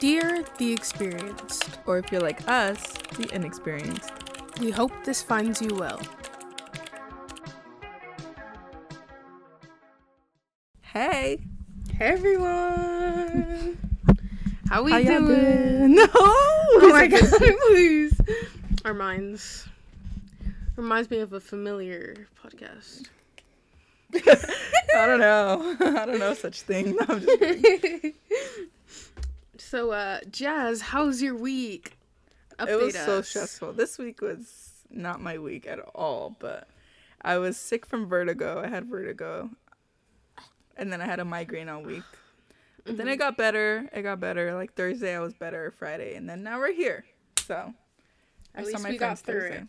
Dear the experienced, Or if you're like us, the inexperienced. we hope this finds you well. Hey, Hey everyone! How we how doing? doing? No. Oh my god, please. Our minds reminds me of a familiar podcast. I don't know. I don't know such thing. No, I'm just kidding. So, uh, Jazz, how's your week? it was Update so stressful. This week was not my week at all, but I was sick from vertigo. I had vertigo. And then I had a migraine all week. But then it got better. It got better. Like Thursday I was better, Friday, and then now we're here. So At least we got through it.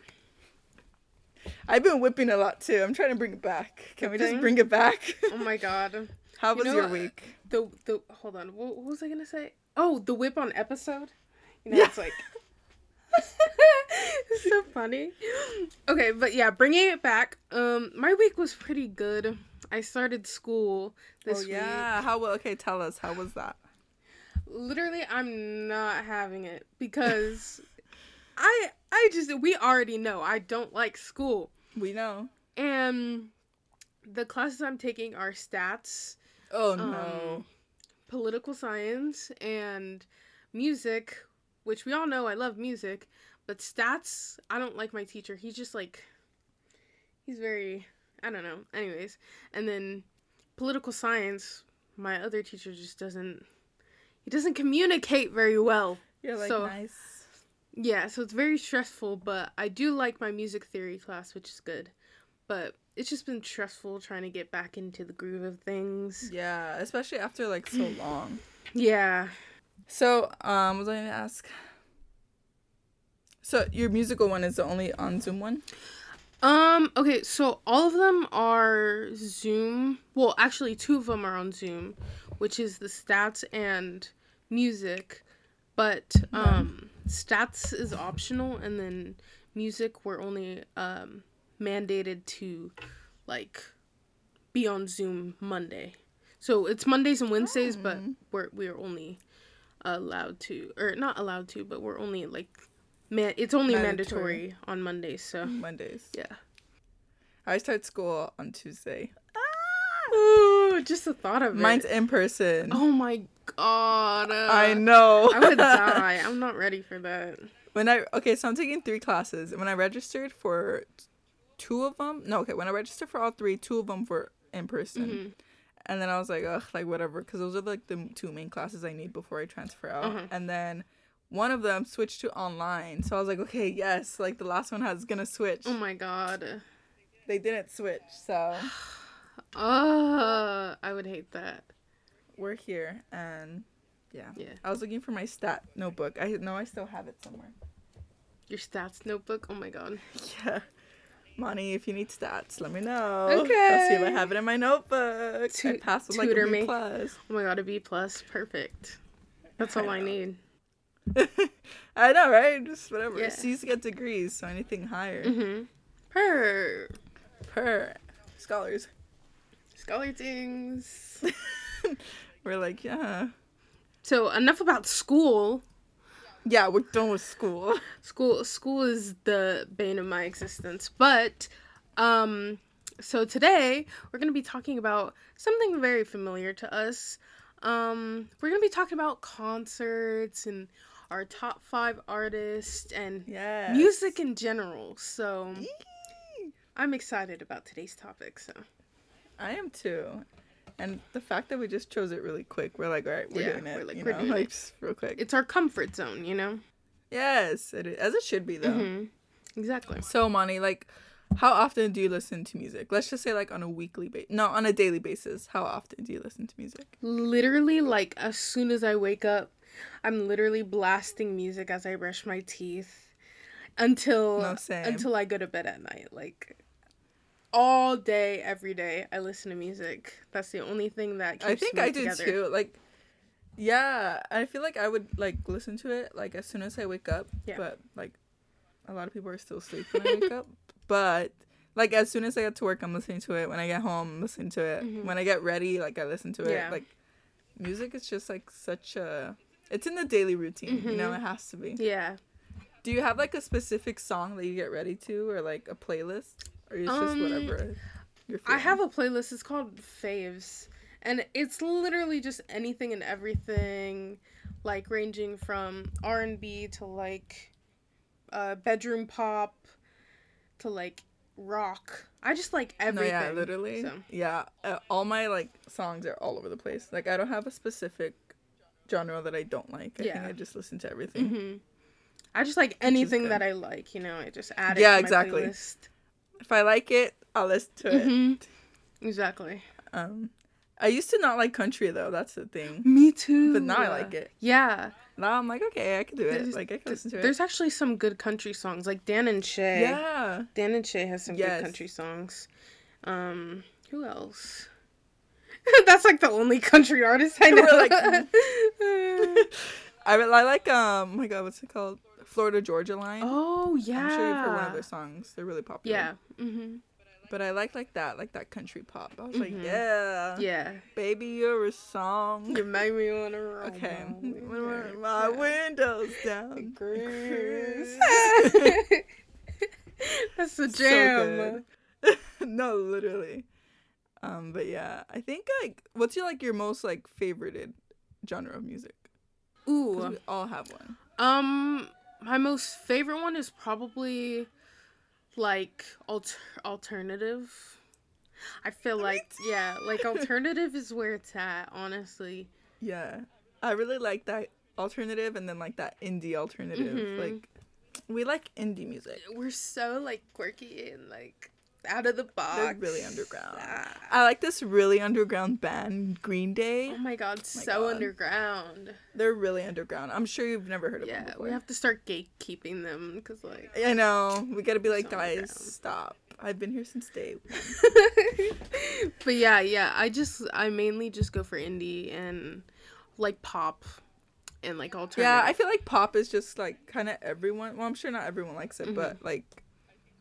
I've been whipping a lot too. I'm trying to bring it back. Can we just bring it back? Oh my god. How You was know your week? The the hold on. What, what was I gonna say? Oh, the whip on episode. You know, Yeah. it's like it's so funny. Okay, but yeah, bringing it back. Um, my week was pretty good. I started school this oh week. yeah. How well? Okay, tell us. How was that? Literally, I'm not having it because I I just we already know I don't like school, We know. and the classes I'm taking are stats, Oh Um, no. Political science and music, which we all know I love music, but stats, I don't like my teacher. He's just like he's very I don't know. Anyways, and then political science, my other teacher just doesn't he doesn't communicate very well. You're like so- nice. Yeah, so it's very stressful, but I do like my music theory class, which is good. But it's just been stressful trying to get back into the groove of things. Yeah, especially after like so long. Yeah. So, um, was I gonna ask? So your musical one is the only on Zoom one? Um, okay, so all of them are Zoom. Well, actually, two of them are on Zoom, which is the stats and music. But um, stats is optional, and then music we're only um, mandated to like be on Zoom Monday. So it's Mondays and Wednesdays, but we're we're only allowed to, or not allowed to, but we're only like man. It's only Mandatory. mandatory on Mondays. So Mondays. yeah. I start school on Tuesday. Ah! Ooh, just the thought of Mine's it. in person. Oh my god. uh, I know. I would die. I'm not ready for that. when I okay, so I'm taking three classes. When I registered for two of them, no, okay, when I registered for all three, two of them were in person. Mm-hmm. And then I was like, ugh, like whatever, because those are like the two main classes I need before I transfer out. Uh-huh. And then one of them switched to online, so I was like, okay, yes, like the last one has gonna switch. Oh my god. They didn't switch, so Uh, I would hate that. we're here, and yeah. Yeah. I was looking for my stat notebook. I know I still have it somewhere. Your stats notebook. Oh my god. Yeah. Moni, if you need stats, let me know. Okay. I'll see if I have it in my notebook. I Tu- passed with like a B me. plus. Oh my god, a B plus. Perfect. That's all I know. need. I know, right? Just whatever. Yeah. C's get degrees, so anything higher. Mm-hmm. Per. Per scholars. Scholar things. We're like, yeah. So enough about school. Yeah, we're done with school. school school is the bane of my existence but um so today we're going to be talking about something very familiar to us um we're going to be talking about concerts and our top 5 artists and Yeah. music in general so i'm excited about today's topic so I am too. And the fact that we just chose it really quick, we're like, all right, we're Yeah, doing it. we're like, you we're know, doing like it. real quick. it's our comfort zone you know yes, it is, as it should be though. hmm exactly So, Moni, like, how often do you listen to music? Let's just say, like, on a weekly basis. No, on a daily basis. How often do you listen to music? literally like as soon as I wake up, I'm literally blasting music as I brush my teeth until No, until I go to bed at night. Like all day, every day, I listen to music. That's the only thing that keeps I think me I do together. too. Like, yeah, I feel like I would, like, listen to it, like, as soon as I wake up. Yeah. But, like, a lot of people are still asleep when I wake up. But, like, as soon as I get to work, I'm listening to it. When I get home, I'm listening to it. Mhm. When I get ready, like, I listen to it. Yeah. Like, music is just, like, such a It's in the daily routine. You know, Mhm. it has to be. Yeah. Do you have like a specific song that you get ready to, or like a playlist, or it's just Um, whatever? I have a playlist. It's called Faves, and it's literally just anything and everything, like ranging from R and B to like, uh, bedroom pop, to like rock. I just like everything. No, yeah, literally. So. Yeah, uh, all my like songs are all over the place. Like I don't have a specific genre that I don't like. I Yeah. think I just listen to everything. hmm I just like anything that I like. You know, I just add it. Yeah, to my exactly. playlist. If I like it, I'll listen to it. hmm Exactly. Um, I used to not like country though. That's the thing. Me too. But now I like it. Yeah. Now I'm like, okay, I can do it. There's- Like I can listen to it. There's actually some good country songs, like Dan and Shay. Yeah. Dan and Shay has some Yes. good country songs. Um, who else? That's like the only country artist I know. Like, I, re- I like um. Oh my God, what's it called? Florida Georgia Line. oh yeah. I'm sure you've heard one of their songs. They're really popular. Yeah. Mhm. But I like like that, like that country pop. I was like, Mhm. yeah, Yeah. baby, you're a song. You make me wanna roll Okay. my windows down. That's the jam. good. no, literally. Um, but yeah, I think like, what's your like your most like favorited genre of music? Ooh. we all have one. Um, my most favorite one is probably like alter- alternative. I feel like yeah, like alternative is where it's at, honestly. Yeah, I really like that alternative, and then like that indie alternative. Mhm. Like, we like indie music. We're so like quirky and like out of the box. They're really underground. Ah. I like this really underground band, Green Day. Oh my god, my so God. underground. They're really underground. I'm sure you've never heard of them Yeah, we have to start gatekeeping them because like. I know. We gotta be like, So guys, stop. I've been here since day one. but yeah, yeah, I just I mainly just go for indie and like pop and like alternative. Yeah, I feel like pop is just like kind of everyone. Well, I'm sure not everyone likes it, Mm-hmm. but like,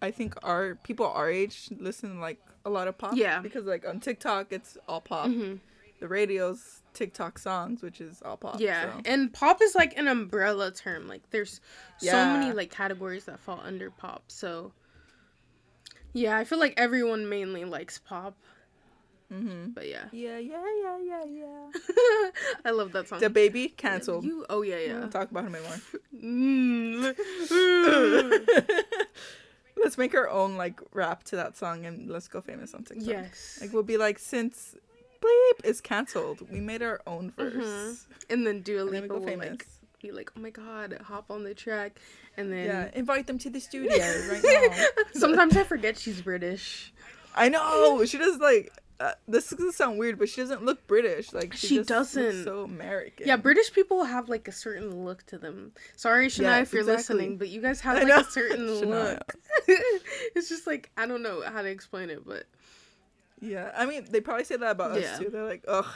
I think our people our age listen to, like a lot of pop. Yeah. Because like on TikTok, it's all pop. Mhm. The radio's TikTok songs, which is all pop. Yeah, so. and pop is like an umbrella term. Like there's so many like categories that fall under pop. So yeah, I feel like everyone mainly likes pop. Mm-hmm. But yeah, Yeah, yeah, yeah, yeah, yeah. I love that song. The baby canceled. You, oh yeah, yeah. won't talk about him anymore. Mm. let's make our own like rap to that song and let's go famous on TikTok. yes. Like we'll be like, since bleep is cancelled, we made our own verse. Mhm. And then Dua Lipa will famous. like be like, "Oh my god, hop on the track," and then yeah, invite them to the studio right now. sometimes I forget she's British. I know she does like. Uh, this is gonna sound weird, but she doesn't look British. Like she, She just doesn't. so American. Yeah, British people have like a certain look to them. Sorry, Shania, Yes, if you're exactly. listening, but you guys have like a certain look. it's just like I don't know how to explain it, but Yeah, I mean they probably say that about Yeah. us too. They're like, ugh,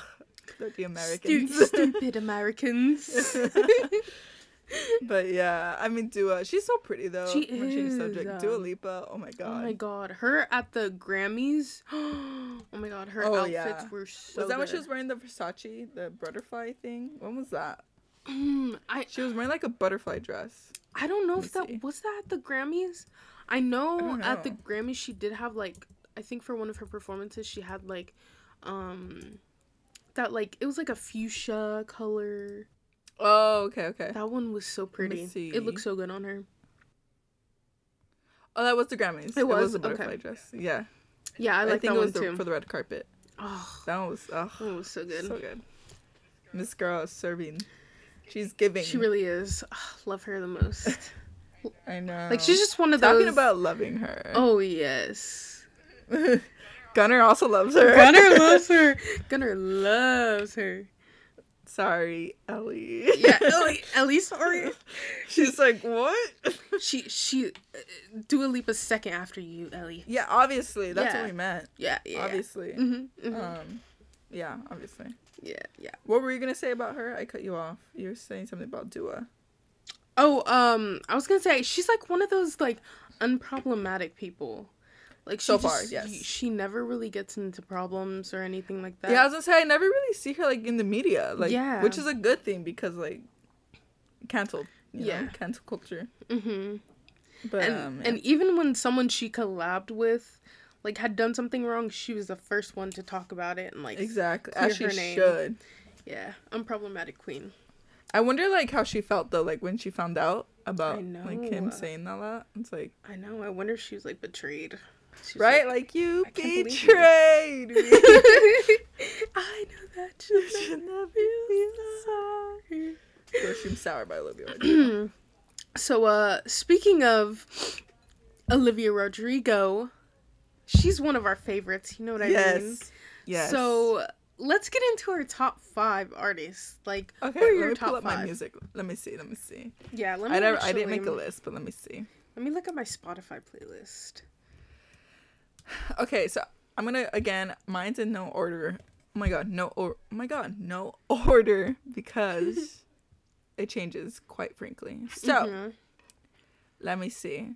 they're the stu- Americans. stupid Americans. but yeah, I mean Dua, she's so pretty though. She when she's is, subject. Dua um, Lipa, oh my god. oh my god, her at the Grammys. oh my god, her Oh, outfits yeah. were so. was that when she was wearing the Versace, the butterfly thing? When was that? Mm, I She was wearing like a butterfly dress. I don't know Let if that see. was that at the Grammys. I know, don't at the know. Grammys she did have like I think for one of her performances she had like um that like it was like a fuchsia color. Oh, okay, okay. That one was so pretty. It looked so good on her. Oh, that was the Grammys. It was? a butterfly Okay. dress. Yeah, Yeah, I I, think that it one was the, too. for the red carpet. oh, That one was oh, that was so good. so good. Miss Girl is serving. She's giving. She really is. Ugh, love her the most. I know. like she's just one of talking those. about loving her. Oh yes. Gunner also loves her. Gunner loves her. Gunner loves her. Sorry, Ellie. Yeah, Ellie, Ellie, sorry. She's like, what? She she uh, Dua Lipa's second after you, Ellie. yeah, obviously. That's Yeah. what we meant. Yeah, yeah. Obviously. hmm Um, yeah, obviously. yeah, yeah. What were you gonna say about her? I cut you off. You were saying something about Dua. Oh, um, I was gonna say she's like one of those like unproblematic people. Like she So far, just- yes. She never really gets into problems or anything like that. yeah, I was gonna say I never really see her like in the media, like Yeah. which is a good thing because like canceled. You yeah, know, cancel culture. Mm-hmm. But and um, yeah. and even when someone she collabed with, like had done something wrong, she was the first one to talk about it and like exactly as she name. should. yeah, unproblematic queen. I wonder like how she felt though, like when she found out about like him saying all that. It's like I know. I wonder if she was like betrayed. She's right, like, you I you. betrayed me. I know that should Should not be sorry. Perfume sour by Olivia. So, uh, speaking of Olivia Rodrigo, she's one of our favorites. You know what I mean? yes. Yes. So let's get into our top five artists. Like, okay, who are let your me top pull up my music. Let me see. Let me see. Yeah, let me. I never. I didn't make a list, but let me see. Let me look at my Spotify playlist. Okay, so I'm gonna again. Mine's in no order. Oh my god, no or. Oh my god, no order because it changes quite frankly. So Mhm. let me see.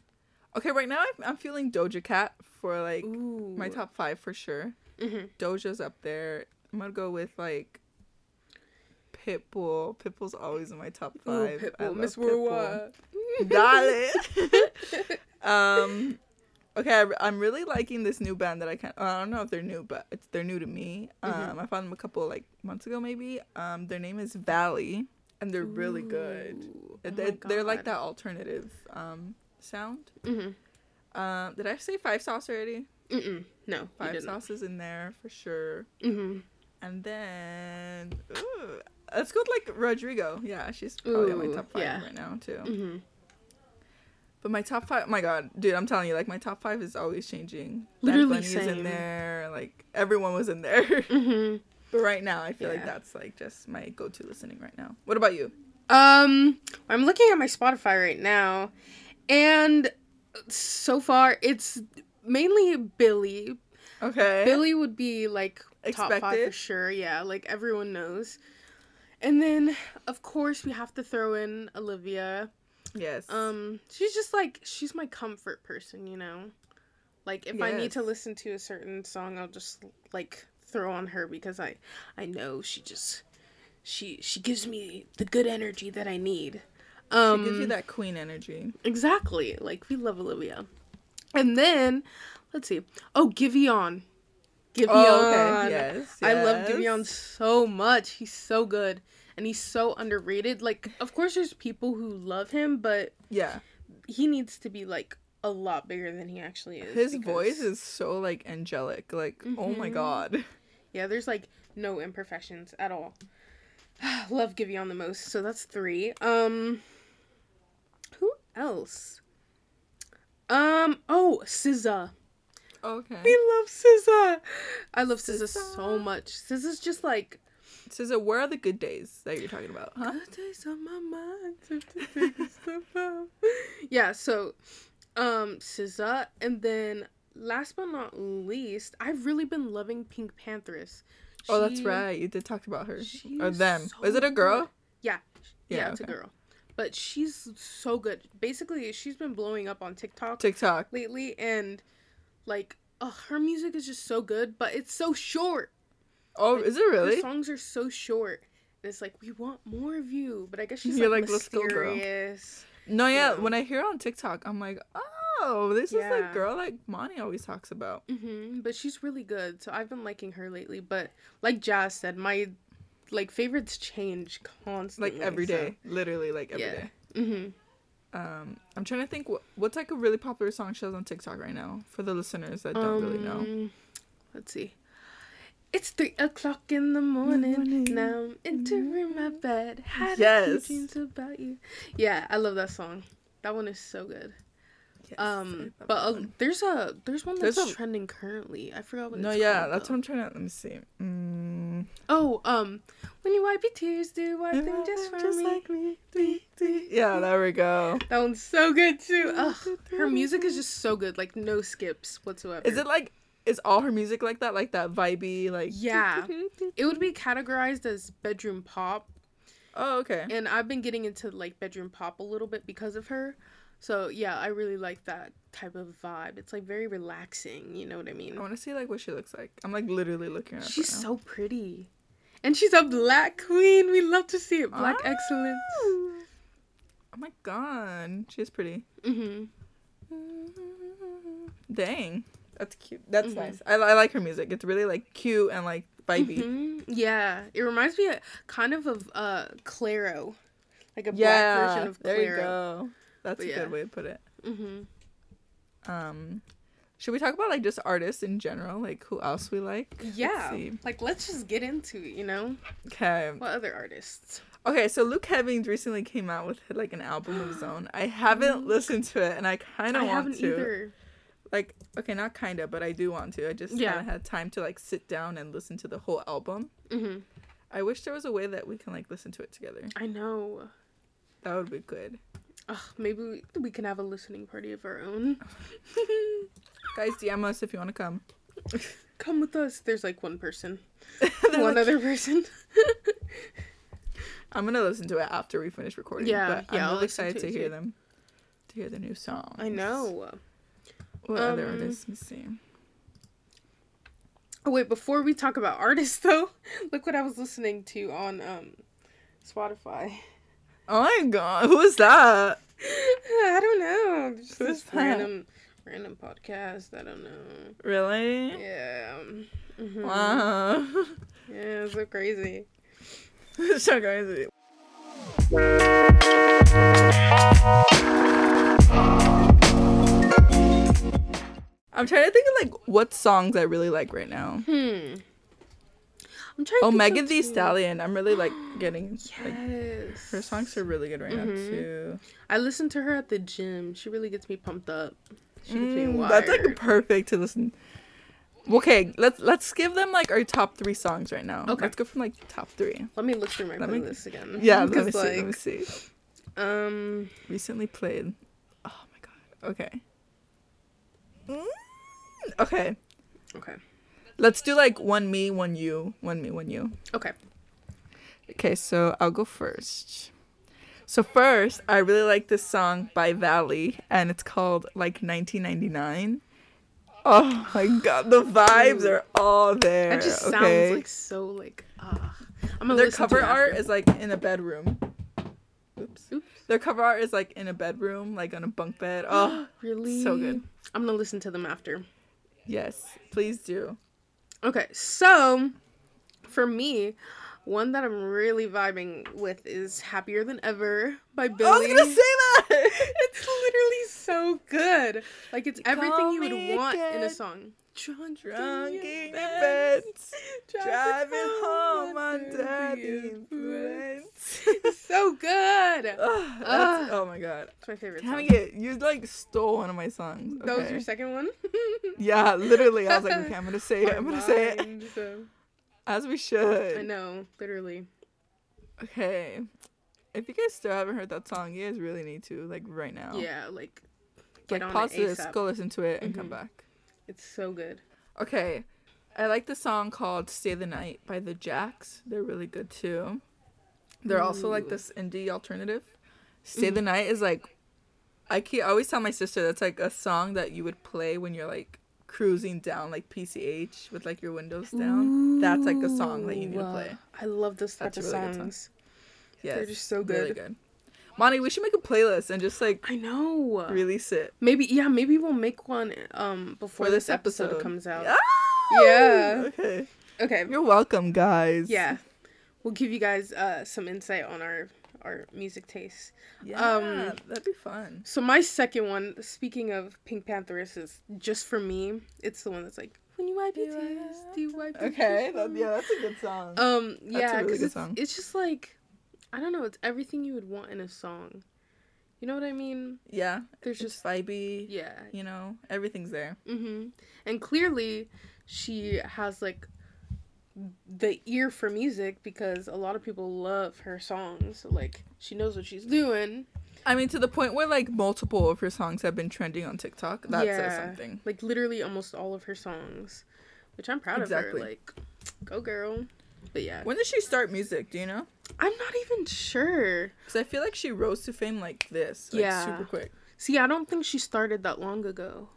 Okay, right now I'm, I'm feeling Doja Cat for like Ooh. my top five for sure. Mhm. Doja's up there. I'm gonna go with like Pitbull. Pitbull's always in my top five. I Pitbull, Miss. Worldwide. Darling. um, okay, I, am really liking this new band that I can't. I don't know if they're new, but it's they're new to me. Um, Mhm. I found them a couple like months ago, maybe. Um, their name is Valley, and they're really good. Oh they're, they're like that alternative um sound. Mhm. Um, did I say five sauce already? Mm-mm. No, Five sauces in there for sure. Mhm. And then, ooh, let's go with like Rodrigo. Yeah, she's probably on my top five yeah. right now too. Mhm. But my top five, oh my god, dude, I'm telling you, like my top five is always changing. Literally is in there. Like everyone was in there. Mhm. but right now, I feel like that's like just my go-to listening right now. What about you? Um, I'm looking at my Spotify right now, and so far it's mainly Billie. Okay. Billie would be like top five for sure. Yeah, like everyone knows. And then of course we have to throw in Olivia. Yes. Um, she's just like she's my comfort person, you know. Like if I need to listen to a certain song, I'll just like throw on her because I I know she just she she gives me the good energy that I need. Um she gives you that queen energy. exactly. Like we love Olivia. And then let's see. Oh, Giveon. Giveon. Oh, okay. Yes. I love yes. Giveon so much. He's so good. And he's so underrated. Like, of course, there's people who love him, but Yeah. he needs to be like a lot bigger than he actually is. His because- voice is so like angelic. Like, oh my Mhm. god. yeah. There's like no imperfections at all. Love Giveon the most, so that's three. Um, who else? Um. Oh, SZA. Okay. We love SZA. I love SZA, so SZA. much. SZA's just like SZA, where are the good days that you're talking about? Huh? Good days on my mind. time to take a step out. yeah, so um SZA and then last but not least, I've really been loving PinkPantheress. Oh, that's right. You did talk about her she or is them. so Is it a girl? good. Yeah. Yeah, Yeah, it's a girl. But she's so good. Basically, she's been blowing up on TikTok TikTok. lately and like ugh, her music is just so good, but it's so short. Oh, is it Her really? songs are so short. And it's like we want more of you, but I guess she's You're like, like, "Let's go, girl." mysterious. No, yeah. When I hear her on TikTok, I'm like, oh, this is Yeah. like girl like Moni always talks about. hmm But she's really good, so I've been liking her lately. But like Jazz said, my like favorites change constantly. Like every day, literally like every Yeah. day. Mm-hmm. Um, I'm trying to think what, what's like a really popular song she has on TikTok right now for the listeners that don't really know. Um, Let's see. It's three o'clock in the morning. Morning. Now I'm entering my bed. Had Yes. dreams about you. Yeah, I love that song. That one is so good. Yes, Um, but that uh, there's a there's one There's that's a- trending currently. I forgot what no, it's yeah, called, that's though. what I'm trying to. Let me see. Mm, Oh, um, when you wipe your tears, do wipe them just for me. me. Dee, dee. Yeah, there we go. That one's so good too. Ugh, her music is just so good, like no skips whatsoever. Is it like? Is all her music like that? Like that vibey, like Yeah. It would be categorized as bedroom pop, Oh, okay. and I've been getting into like bedroom pop a little bit because of her. So yeah, I really like that type of vibe. It's like very relaxing. You know what I mean? I want to see like what she looks like. I'm like literally looking at her. She's right so pretty, and she's a black queen. We love to see it. Black Ah. excellence. Oh my god, she's pretty. Mm-hmm. Dang, that's cute. That's Mhm. nice. I, I like her music. It's really like cute and like vibey. Mhm. Yeah, it reminds me of, kind of of uh Clairo, like a Yeah, black version of there you go. That's But a yeah. good way to put it. Mm-hmm. Um, should we talk about like just artists in general, like who else we like? Let's Yeah, like let's just get into it. You know, Okay. what other artists? Okay, so Luke Hemmings recently came out with like an album of his own. I haven't listened to it, and I kind of I want haven't to. either. Like, okay, not kind of, but I do want to. I just Yeah. haven't had time to like sit down and listen to the whole album. Mm-hmm. I wish there was a way that we can like listen to it together. I know. That would be good. Ugh, maybe we, we can have a listening party of our own. Guys, DM us if you want to come. Come with us. There's like one person, one like, other person. I'm gonna listen to it after we finish recording. Yeah, but yeah, I'm really excited to to hear too. them. To hear the new song. I know. What other Um, artists? Let me see. Oh wait, before we talk about artists though, look what I was listening to on um Spotify. Oh my god, who is that? I don't know. Just Who's this that? random random podcast. I don't know. Really? Yeah. mhm. Wow. Yeah, it's so crazy. so crazy. I'm trying to think of like what songs I really like right now. Hmm. I'm trying. Oh, to think Megan of Thee two. Stallion. I'm really like getting like Yes. her songs are really good right now Mhm. too. I listen to her at the gym. She really gets me pumped up. She gets me Mm, wired. that's like perfect to listen. Okay, let's let's give them like our top three songs right now. Okay. Let's go from like top three. Let me look through my Let me- playlist again. Yeah, let me see. let me see. Um. Recently played. Oh my god. Okay. Mm, okay. Okay. Let's do like one me, one you, one me, one you. Okay. Okay, so I'll go first. So first, I really like this song by Valley, and it's called like 1999. Oh my god, the vibes are all there. That just okay? sounds like so like ah. I'm gonna Their listen to cover art is like in a bedroom. Oops. Oops. Their cover art is like in a bedroom, like on a bunk bed. Oh, really so good. I'm gonna listen to them after. yes, please do. Okay, so for me, one that I'm really vibing with is "Happier Than Ever" by Billie. I was gonna say that. it's literally so good. Like it's everything Call you would want in a song. Drunk, Drunk in bed, driving home under the influence. so good. That's- Ugh. oh my god. It's my favorite it, you like stole one of my songs. That was your second one. Yeah, literally. I was like, okay, I'm gonna say it. I'm gonna say it. So- As we should. I know, literally. Okay. If you guys still haven't heard that song, you guys really need to, like right now. Yeah, like get Like on pause this, go listen to it, and come Mhm. back. It's so good. Okay. I like the song called Stay the Night by the Jacks. They're really good too. They're also like this indie alternative. Stay the mm-hmm. Night is like I keep, I always tell my sister that's like a song that you would play when you're like cruising down like PCH with like your windows down. That's like a song that you need to play. I love this type That's of really songs. Yes. just so good. Really good. Moni, we should make a playlist and just like I know. release it Maybe yeah, maybe we'll make one um before for this episode, comes out. Ah! Yeah. Okay. Okay. You're welcome, guys. Yeah. We'll give you guys uh some insight on our our music tastes. Yeah. Um, that'd be fun. So my second one, speaking of PinkPantheress, is just for me. It's the one that's like when you wipe your tears, do you wipe your Okay. That, yeah, that's a good song. Um, yeah, really because it's, song. it's just like, I don't know, it's everything you would want in a song. You know what I mean? yeah. There's It's just, vibey. yeah. You know, everything's there. Mm-hmm. And clearly, she has like the ear for music because a lot of people love her songs. Like, she knows what she's doing. I mean, to the point where like multiple of her songs have been trending on TikTok. That says something. Like, literally almost all of her songs, which I'm proud Exactly. of her. Like, go girl. But yeah, When did she start music? Do you know? I'm not even sure. Because I feel like she rose to fame like this. Like, Yeah. Super quick. See, I don't think she started that long ago.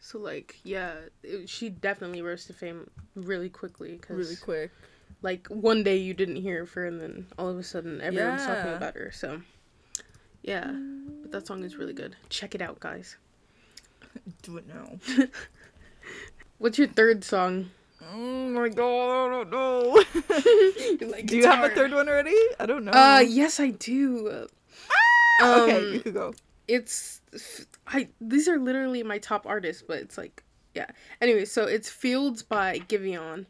So like, yeah, it, she definitely rose to fame really quickly because Really quick. like one day you didn't hear of her and then all of a sudden everyone's talking about her. So Yeah, but that song is really good. Check it out, guys. Do it now. What's your third song? Oh my god, I don't know. Like Do you have a third one already? I don't know. Uh, yes, I do. Ah! okay, um, you could go. It's I. These are literally my top artists, but it's like, yeah. Anyway, so it's Fields by Giveon.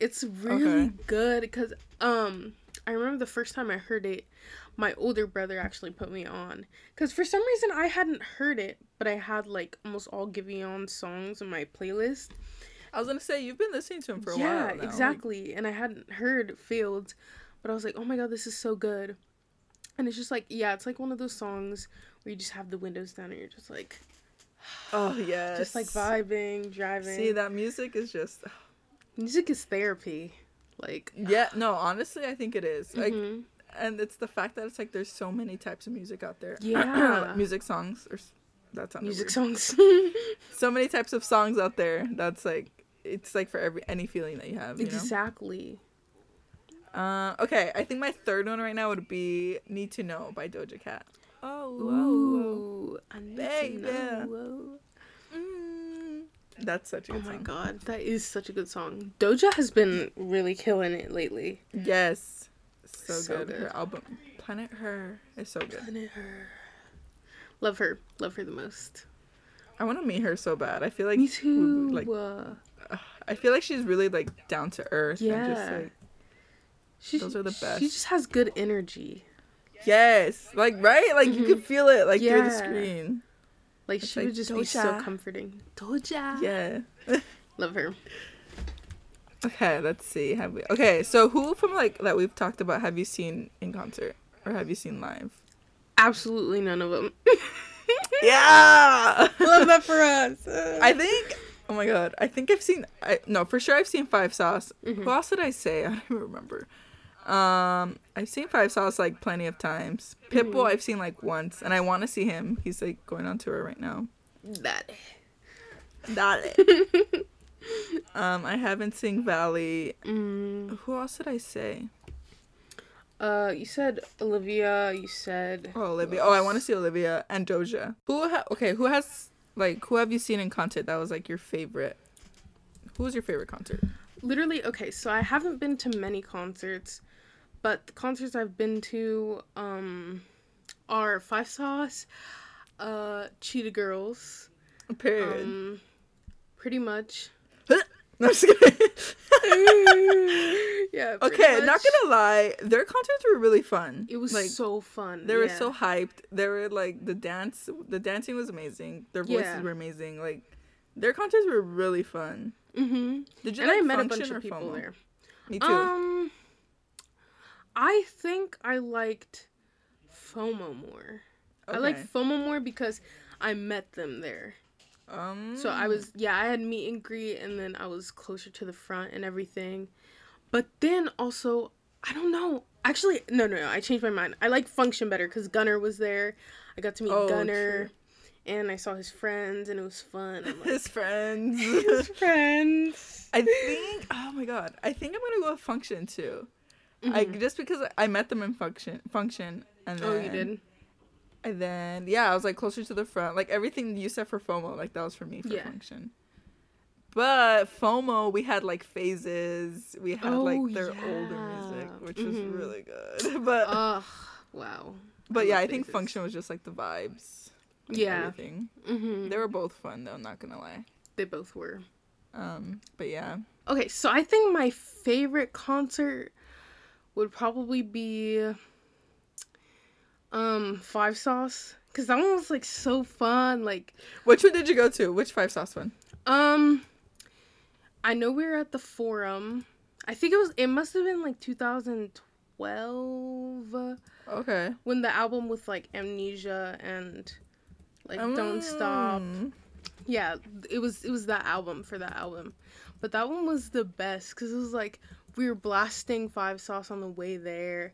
It's really Okay. good because um, I remember the first time I heard it, my older brother actually put me on because for some reason I hadn't heard it, but I had like almost all Giveon songs in my playlist. I was gonna say you've been listening to him for a yeah, while. like- exactly. And I hadn't heard Fields, but I was like, oh my god, this is so good. And it's just like, yeah, it's like one of those songs where you just have the windows down and you're just like, oh yes. just like vibing, driving. See that music is just Music is therapy. Like, yeah. No, honestly, I think it is. Like, mhm. and it's the fact that it's like there's so many types of music out there. Yeah. music songs or that's music weird. songs. So many types of songs out there. That's like it's like for every any feeling that you have. You know? exactly. Uh, okay, I think my third one right now would be "Need to Know" by Doja Cat. Oh, whoa, Ooh, I need Baby. to know. Whoa. whoa. Mm. That's such a Oh good my song. god, that is such a good song. Doja has been really killing it lately. Yes, so, So good. good. Her album "Planet Her" is so good. Planet her. Love her. Love her the most. I want to meet her so bad. I feel like Me too. Like uh, I feel like she's really like down to earth. And just, Yeah. like, she, Those are the best. She just has good energy. yes, like right, like you Mhm. could feel it like through the screen. Like It's she like would just be so comforting. Doja. Yeah. Love her. Okay, let's see. Have we? Okay, so who from like that we've talked about have you seen in concert or have you seen live? Absolutely none of them. Yeah. Love that for us. I think. Oh my god, I think I've seen. I no, for sure I've seen Five Sauce. Mhm. Who else did I say? I don't even remember. Um, I've seen Five Sauce like plenty of times. Pitbull Mhm. I've seen like once, and I want to see him. He's like going on tour right now. that. Dale. um, I haven't seen Valley. mm, Who else did I say? uh, you said Olivia. You said. Oh, Olivia. Oh, I want to see Olivia and Doja. Who? Ha- okay, who has like who have you seen in concert that was like your favorite? Who was your favorite concert? Literally, okay, so I haven't been to many concerts, but the concerts I've been to um are Five Sauce, uh Cheetah Girls, Period. um pretty much. No, I'm just kidding. Yeah. okay, not gonna lie, their concerts were really fun. It was like so fun. they were so hyped. They were like the dance, the dancing was amazing. Their voices Yeah. were amazing. Like their concerts were really fun. Mhm. Did you And like I met a bunch of people FOMO? there. Me too. Um I think I liked FOMO more. Okay. I like FOMO more because I met them there. um. So I was yeah, I had meet and greet and then I was closer to the front and everything. But then also, I don't know. Actually, no, no, no. I changed my mind. I like Function better cuz Gunner was there. I got to meet Oh, Gunner and I saw his friends and it was fun. I'm like, his friends. his friends. I think. Oh my god. I think I'm gonna go with Function too. I Mhm. just because I met them in Function. Function. And then, Oh, you did? And then yeah, I was like closer to the front. Like everything you said for FOMO, like that was for me for Yeah. Function. But FOMO, we had like phases. We had Oh, like their older music, which was Mhm. really good. But Ugh, wow. but yeah, I think Phases. Function was just like the vibes. Yeah. Everything. Mhm. They were both fun though. Not gonna lie. They both were. Um. But yeah. Okay, so I think my favorite concert would probably be um Five Sauce cuz that one was like so fun like Which one did you go to? Which five sauce one? um I know we were at the Forum. I think it was it must have been like 2012 Okay. when the album with like Amnesia and like Don't Stop Mm. yeah it was it was that album for that album but that one was the best because it was like we were blasting five sauce on the way there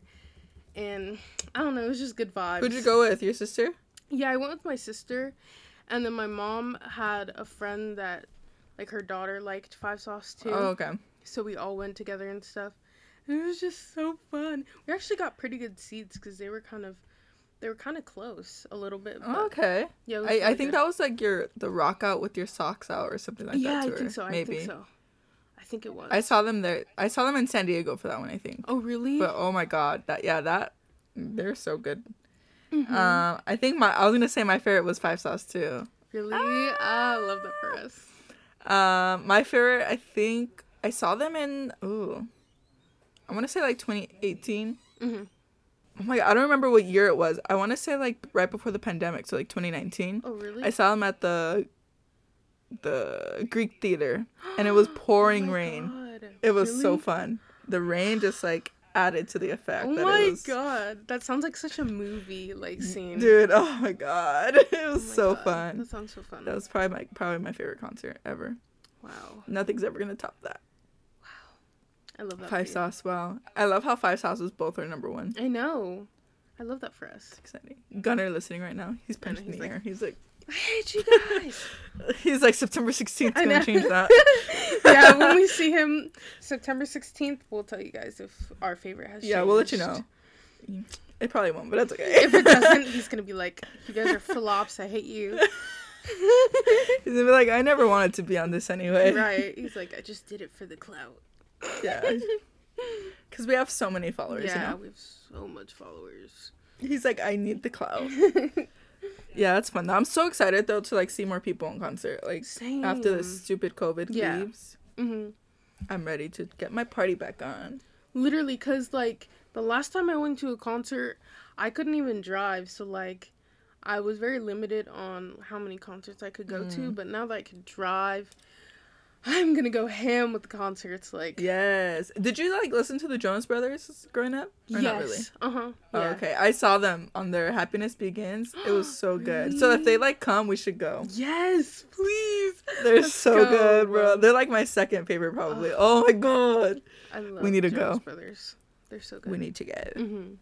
and i don't know it was just good vibes Who'd you go with? Your sister? yeah i went with my sister and then my mom had a friend that like her daughter liked five sauce too Oh, okay. so we all went together and stuff and it was just so fun we actually got pretty good seats because they were kind of They were kind of close, a little bit. But okay. yeah, I, I think good. that was like your the rock out with your socks out or something like yeah, that. I tour, think so. I Maybe. think so. I think it was. I saw them there. I saw them in San Diego for that one. I think. oh really? But oh my god, that yeah, that they're so good. Mhm. Um, I think my I was gonna say my favorite was Five Sauce too. really? Ah, I love that for us. Um, my favorite, I think I saw them in ooh, I want to say like 2018. Mhm. Oh my god, I don't remember what year it was. I want to say like right before the pandemic, so like 2019. Oh really? I saw them at the the Greek theater, and it was pouring Oh rain. God. It was so fun. The rain just like added to the effect. Oh my was, god, that sounds like such a movie like scene. dude! Oh my god, it Oh was my so God, fun. That sounds so fun. That was probably my probably my favorite concert ever. wow, Nothing's ever gonna top that. Wow, I love that. Five you. Sauce, wow! I love how Five Sauce was both our number one. I know. I love that for us. Exciting. Gunner listening right now. He's punching the like- air. He's like, I hate you guys. he's like September 16th. I Gonna change that. yeah, when we see him September 16th, we'll tell you guys if our favorite has yeah, we'll let you know. It probably won't, but that's okay. If it doesn't, he's gonna be like, "You guys are flops. I hate you." He's gonna be like, I never wanted to be on this anyway. right? He's like, "I just did it for the clout." Yeah. Because we have so many followers, yeah, you know? we have so much followers. He's like, I need the clout. Yeah, that's fun. I'm so excited though to like see more people in concert. Like Same. after this stupid COVID Yeah. leaves, hmm I'm ready to get my party back on. Literally, cause like the last time I went to a concert, I couldn't even drive, so like. I was very limited on how many concerts I could go Mm. to, but now that I can drive, I'm gonna go ham with the concerts. Like, Yes. Did you like listen to the Jonas Brothers growing up? Or yes, not really? uh huh, Oh, okay. I saw them on their Happiness Begins. It was so good. So if they like come, we should go. Yes, please. They're Let's so go, good, bro. bro. They're like my second favorite probably. Oh my god. I love need to Jonas go. Brothers. They're so good. We need to get. hmm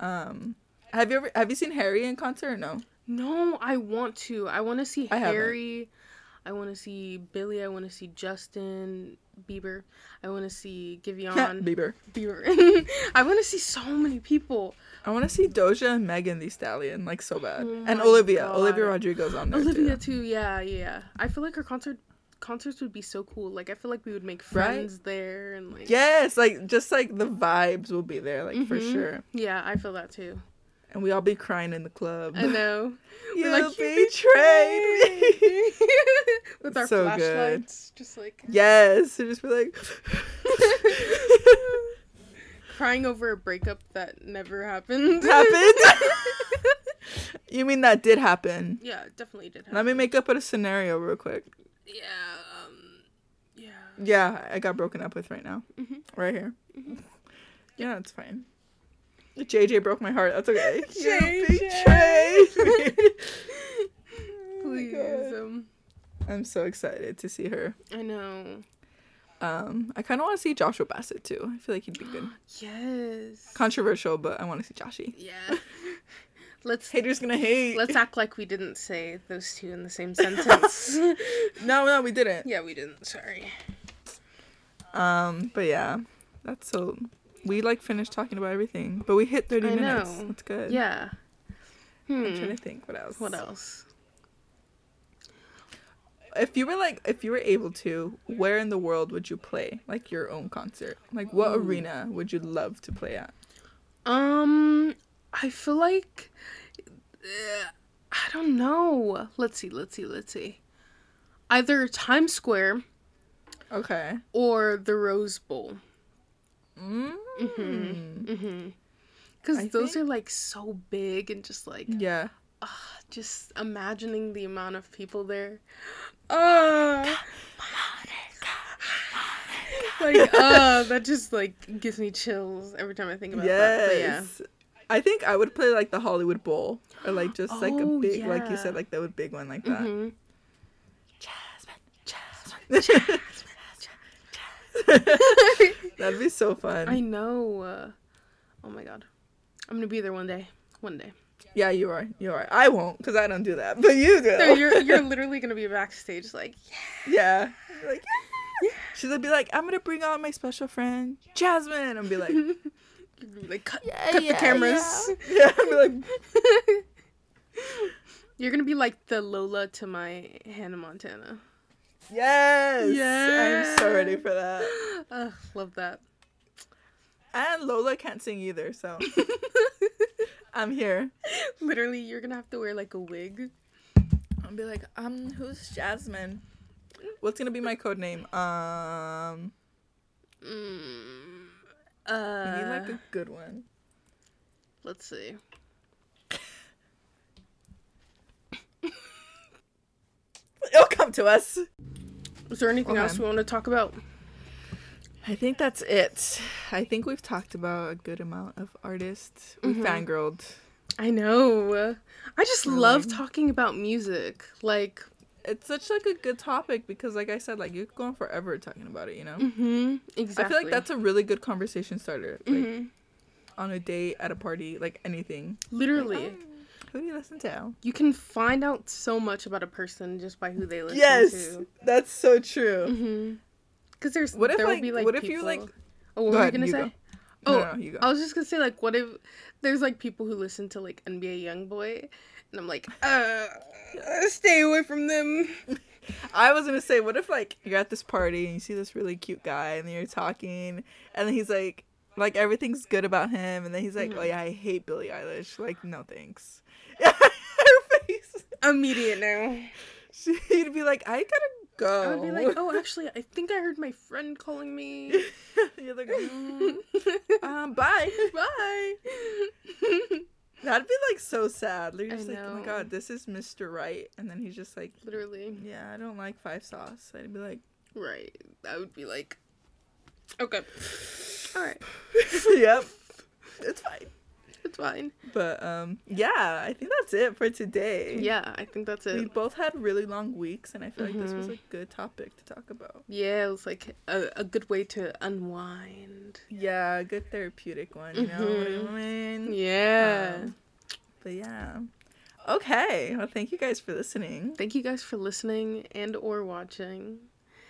Um have you ever have you seen Harry in concert or no? No, I want to. I want to see I haven't. I want to see Billie. I want to see Justin Bieber. I want to see Giveon Bieber. Bieber. I want to see so many people. I want to see Doja and Megan Thee Stallion like so bad. Oh and Olivia. God. Olivia Rodrigo's on there Olivia too. too. Yeah, yeah. I feel like her concert concerts would be so cool. Like I feel like we would make Right? friends there and like Yes, like just like the vibes will be there like for Mhm. sure. Yeah, I feel that too. And we all be crying in the club. I know. you We're like, betrayed me. With our So good. flashlights, just like yes. And just be like crying over a breakup that never happened. happened. you mean that did happen? yeah, it definitely did happen. Let me make up a scenario real quick. Yeah, um, yeah. Yeah, I got broken up with right now. Mhm. Right here. Yeah, it's fine. JJ broke my heart. That's okay. You JJ. betrayed me. Oh Please, um, I'm so excited to see her. I know. Um, I kind of want to see Joshua Bassett too. I feel like he'd be good. Yes. Controversial, but I want to see Joshy. yeah. Let's Haters gonna hate. let's act like we didn't say those two in the same sentence. No, no, we didn't. yeah, we didn't. Sorry. Um, but yeah, that's so. We like finished talking about everything, but we hit 30 I minutes. know. That's good. Yeah. I'm Hmm. trying to think what else. What else? If you were like, if you were able to, where in the world would you play like your own concert? Like, what Ooh. arena would you love to play at? Um, I feel like uh, I don't know. Let's see. Let's see. Let's see. Either Times Square Okay. or the Rose Bowl. Mm. Mm-hmm. Because those think- are like so big and just like Yeah. ah, just imagining the amount of people there. Uh, like uh, that just like gives me chills every time I think about that. But yeah. Yes. I think I would play like the Hollywood Bowl or like just like a Oh, big, like you said, like that would big one like that. Mhm. That'd be so fun. I know. Uh, oh my god, I'm gonna be there one day. One day. Yeah, you are. You are. I won't because I don't do that, but you do. So you're you're literally gonna be backstage, like yeah. Yeah. Like, yeah. She's gonna be like, I'm gonna bring out my special friend Jasmine, and be like, gonna be like cut, Yeah, cut yeah, the cameras. Yeah, be like, You're gonna be like the Lola to my Hannah Montana. Yes. I'm so ready for that. Ugh, love that. And Lola can't sing either, so I'm here. Literally, you're gonna have to wear like a wig. I'll be like, um, who's Jasmine? What's gonna be my code name? Um, Mm, we uh, need like a good one. let's see. It'll come to us. Is there anything else we want to talk about? I think that's it. I think we've talked about a good amount of artists. We Mhm. fangirled. I know. I just Really? love talking about music. Like, It's such like a good topic because, like I said, like you could go on forever talking about it. You know. mm-hmm, exactly. I feel like that's a really good conversation starter. Like Mhm. on a date, at a party, like anything. literally. Like, oh, who do you listen to? You can find out so much about a person just by who they listen yes, to. Yes, that's so true. Mm-hmm. Because there's What if, there like- be like what if you, like- Oh, what Go were ahead, you gonna you say? go. Oh, no, no, you go. I was just gonna say like, what if there's like people who listen to like NBA YoungBoy, and I'm like, uh, stay away from them. I was gonna say, what if like you're at this party and you see this really cute guy and you're talking and then he's like, like everything's good about him and then he's like, Mhm. oh yeah, I hate Billie Eilish. Like, no thanks. Her face. Immediate now. She'd be like, I gotta go. I would be like, oh, actually, I think I heard my friend calling me. you're like, mm, um, bye. Bye. That'd be like so sad. You're I just like, oh my know. god, this is Mr. Right, and then he's just like, Literally. yeah, I don't like 5SOS. I'd be like, Right. I would be like, okay. All right. yep, it's fine. It's fine. But um, yeah, I think that's it for today. Yeah, I think that's it. we both had really long weeks, and I feel like this was Mhm. a good topic to talk about. Yeah, it was like a, a good way to unwind. Yeah, a good therapeutic one. You know what I Mhm. mean? Yeah. Um, but yeah. Okay. Well, thank you guys for listening. Thank you guys for listening and or watching.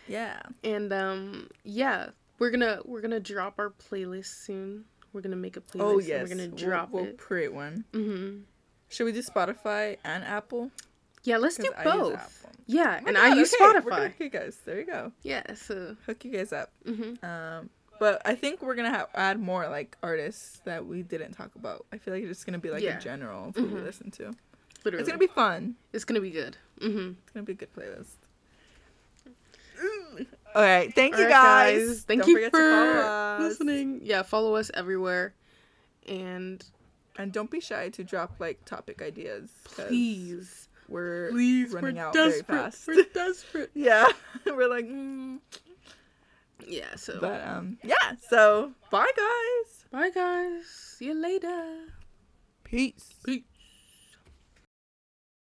Yeah. And um yeah, we're gonna we're gonna drop our playlist soon. We're gonna make a playlist Oh and yes. we're gonna We'll- drop we'll, it. create one. Mm-hmm. Should we do Spotify and Apple? Yeah, let's do 'Cause I use both. Yeah, Oh and God, I use okay, we're Spotify. gonna- Okay, guys. There you go. Yeah, so Hook you guys up. hmm Um, but I think we're gonna have add more like artists that we didn't talk about. I feel like it's just gonna be like Yeah. a general of who we Mhm. listen to. literally, It's gonna be fun. it's gonna be good. Mm-hmm. It's gonna be a good playlist. All right, thank you Alright, guys. Thank Don't you for to us. listening. Yeah, follow us everywhere, and and don't be shy to drop like topic ideas. please, we're please, running we're out very desperate. fast. We're desperate. yeah, we're like, mm. Yeah. So but um, yeah. So bye, guys. bye, guys. See you later. Peace. Peace.